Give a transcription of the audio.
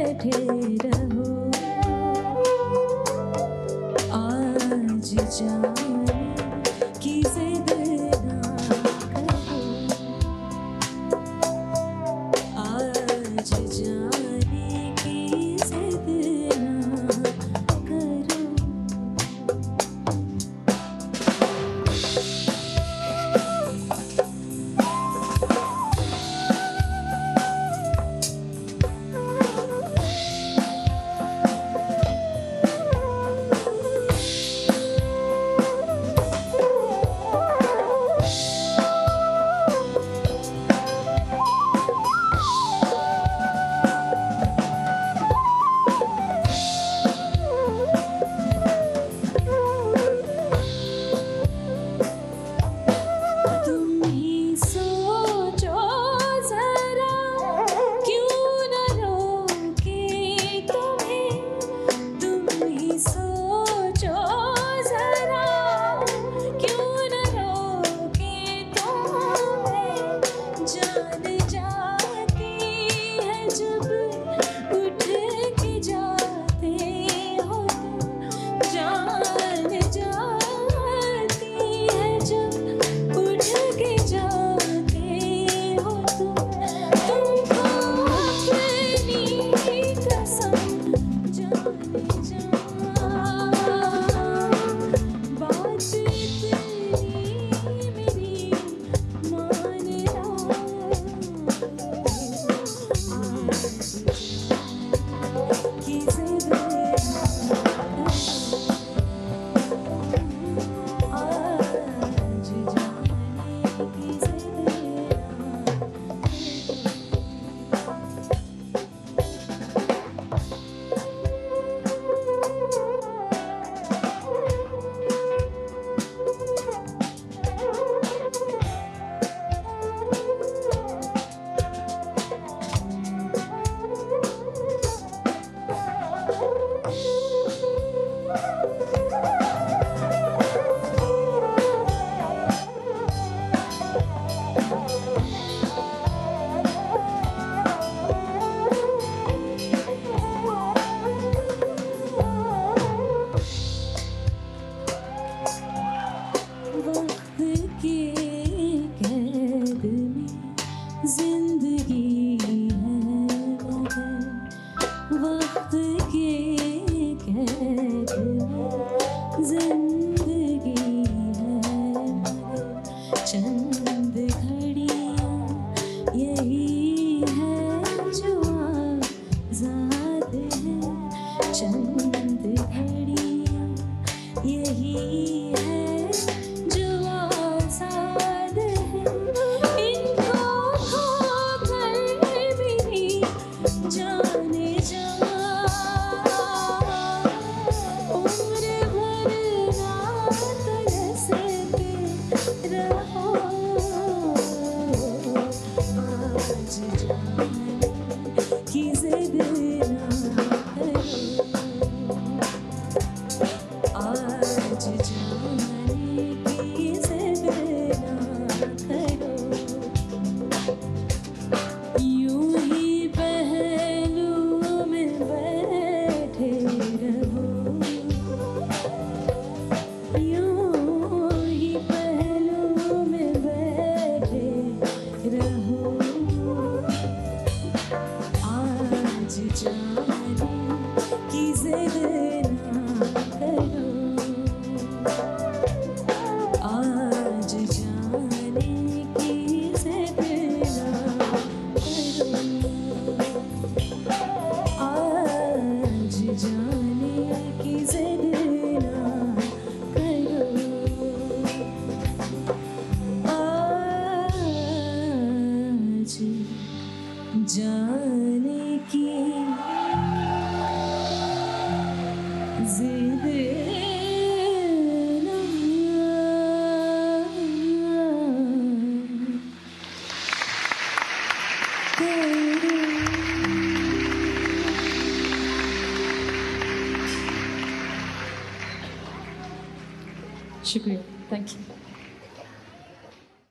बैठे रहो आज जा चंद घड़ियां यही शुक्रिया थैंक यू